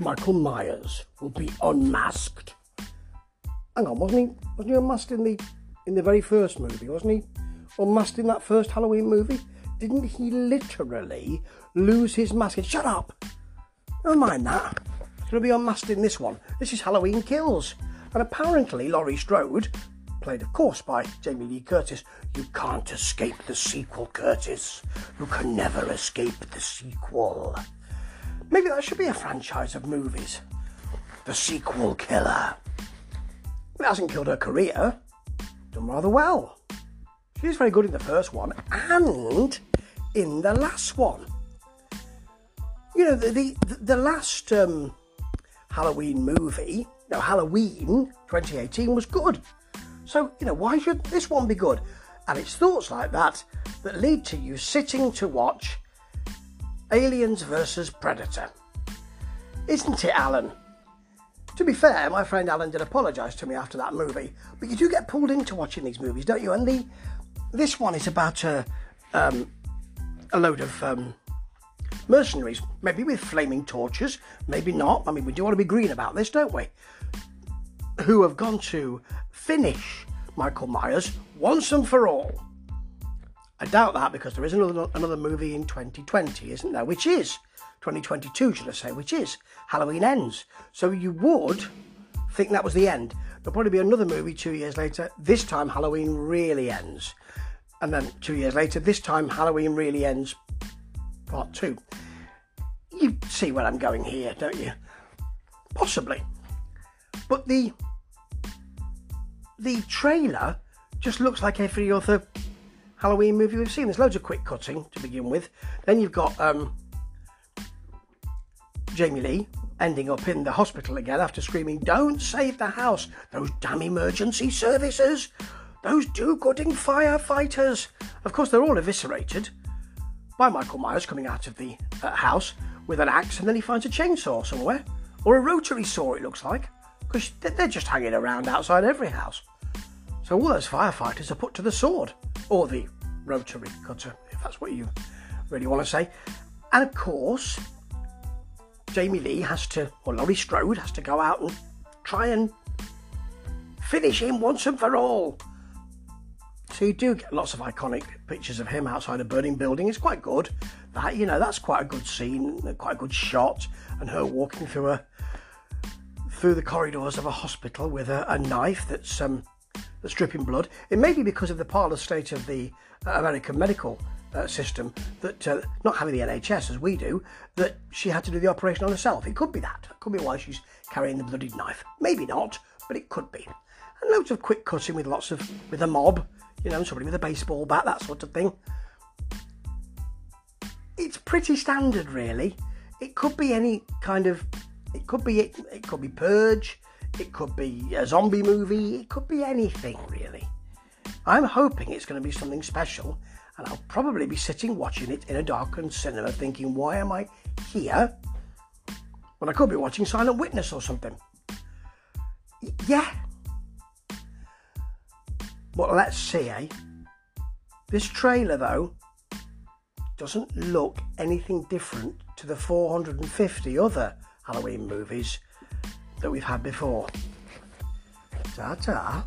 Michael Myers will be unmasked. Hang on, wasn't he? Wasn't he unmasked in the in the very first movie? Wasn't he unmasked in that first Halloween movie? Didn't he literally lose his mask? Shut up! Never mind that. He's going to be unmasked in this one. This is Halloween Kills, and apparently Laurie Strode, played of course by Jamie Lee Curtis. You can't escape the sequel, Curtis. You can never escape the sequel. Maybe that should be a franchise of movies. The sequel killer. It hasn't killed her career. Done rather well. She's very good in the first one and in the last one. You know, the the, the last um, Halloween movie, no, Halloween 2018 was good. So, you know, why should this one be good? And it's thoughts like that that lead to you sitting to watch Aliens versus Predator. Isn't it, Alan? To be fair, my friend Alan did apologise to me after that movie, but you do get pulled into watching these movies, don't you? And the this one is about a um, a load of um, mercenaries, maybe with flaming torches, maybe not. I mean, we do want to be green about this, don't we? Who have gone to finish Michael Myers once and for all. I doubt that because there is another another movie in 2020, isn't there? Which is 2022, should I say? Which is Halloween Ends. So you would think that was the end. There'll probably be another movie two years later. This time Halloween really ends, and then two years later, this time Halloween really ends. Part two. You see where I'm going here, don't you? Possibly, but the the trailer just looks like every other Halloween movie we've seen. There's loads of quick cutting to begin with. Then you've got um, Jamie Lee ending up in the hospital again after screaming, Don't save the house! Those damn emergency services! Those do gooding firefighters! Of course, they're all eviscerated by Michael Myers coming out of the uh, house with an axe and then he finds a chainsaw somewhere. Or a rotary saw, it looks like. Because they're just hanging around outside every house. So all those firefighters are put to the sword. Or the rotary cutter, if that's what you really want to say. And of course, Jamie Lee has to, or Laurie Strode has to go out and try and finish him once and for all. So you do get lots of iconic pictures of him outside a burning building. It's quite good. That you know, that's quite a good scene, quite a good shot, and her walking through a through the corridors of a hospital with a, a knife that's um, that's dripping blood. It may be because of the parlous state of the uh, American medical uh, system that uh, not having the NHS as we do, that she had to do the operation on herself. It could be that. It could be why she's carrying the bloodied knife. Maybe not, but it could be. And loads of quick cutting with lots of with a mob, you know, somebody with a baseball bat, that sort of thing. It's pretty standard, really. It could be any kind of. It could be it. It could be Purge. It could be a zombie movie. It could be anything, really. I'm hoping it's going to be something special and I'll probably be sitting watching it in a darkened cinema thinking, why am I here? When I could be watching Silent Witness or something. Y- yeah. But let's see, eh? This trailer, though, doesn't look anything different to the 450 other Halloween movies that we've had before. Ta ta.